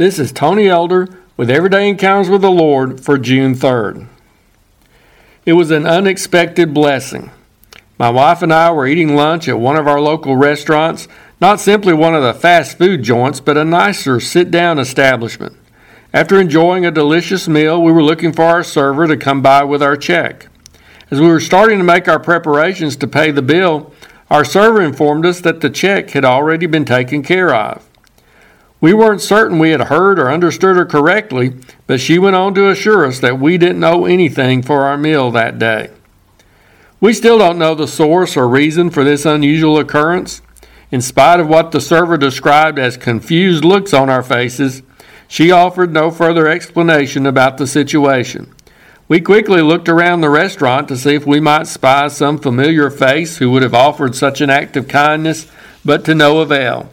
This is Tony Elder with Everyday Encounters with the Lord for June 3rd. It was an unexpected blessing. My wife and I were eating lunch at one of our local restaurants, not simply one of the fast food joints, but a nicer sit down establishment. After enjoying a delicious meal, we were looking for our server to come by with our check. As we were starting to make our preparations to pay the bill, our server informed us that the check had already been taken care of. We weren't certain we had heard or understood her correctly, but she went on to assure us that we didn't owe anything for our meal that day. We still don't know the source or reason for this unusual occurrence. In spite of what the server described as confused looks on our faces, she offered no further explanation about the situation. We quickly looked around the restaurant to see if we might spy some familiar face who would have offered such an act of kindness, but to no avail.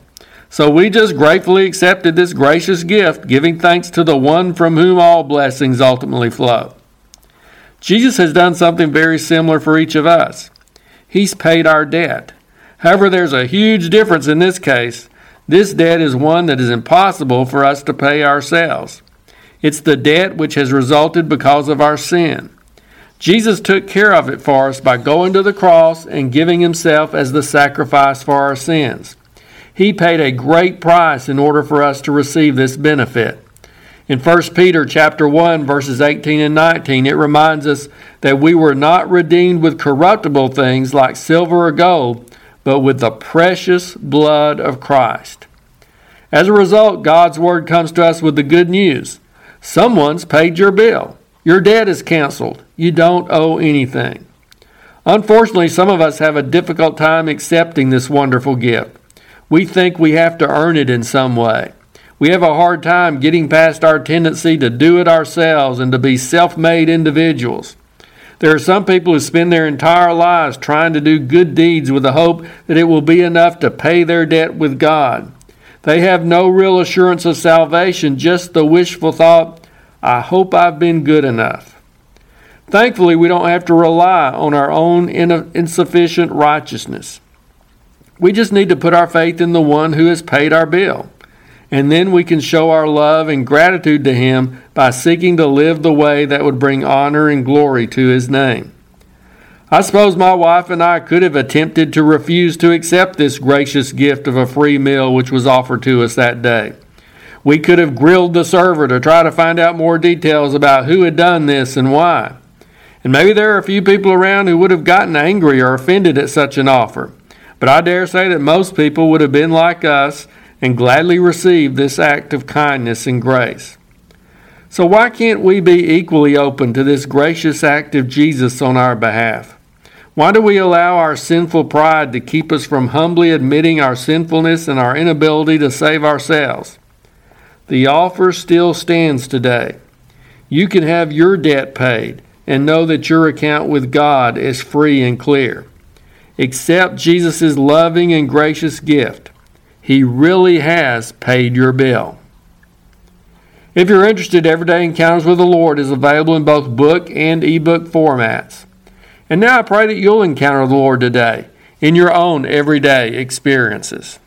So we just gratefully accepted this gracious gift, giving thanks to the one from whom all blessings ultimately flow. Jesus has done something very similar for each of us. He's paid our debt. However, there's a huge difference in this case. This debt is one that is impossible for us to pay ourselves. It's the debt which has resulted because of our sin. Jesus took care of it for us by going to the cross and giving himself as the sacrifice for our sins. He paid a great price in order for us to receive this benefit. In 1 Peter chapter 1 verses 18 and 19 it reminds us that we were not redeemed with corruptible things like silver or gold but with the precious blood of Christ. As a result God's word comes to us with the good news. Someone's paid your bill. Your debt is canceled. You don't owe anything. Unfortunately, some of us have a difficult time accepting this wonderful gift. We think we have to earn it in some way. We have a hard time getting past our tendency to do it ourselves and to be self made individuals. There are some people who spend their entire lives trying to do good deeds with the hope that it will be enough to pay their debt with God. They have no real assurance of salvation, just the wishful thought, I hope I've been good enough. Thankfully, we don't have to rely on our own insufficient righteousness. We just need to put our faith in the one who has paid our bill. And then we can show our love and gratitude to him by seeking to live the way that would bring honor and glory to his name. I suppose my wife and I could have attempted to refuse to accept this gracious gift of a free meal which was offered to us that day. We could have grilled the server to try to find out more details about who had done this and why. And maybe there are a few people around who would have gotten angry or offended at such an offer. But I dare say that most people would have been like us and gladly received this act of kindness and grace. So, why can't we be equally open to this gracious act of Jesus on our behalf? Why do we allow our sinful pride to keep us from humbly admitting our sinfulness and our inability to save ourselves? The offer still stands today. You can have your debt paid and know that your account with God is free and clear. Accept Jesus' loving and gracious gift. He really has paid your bill. If you're interested, Everyday Encounters with the Lord is available in both book and ebook formats. And now I pray that you'll encounter the Lord today in your own everyday experiences.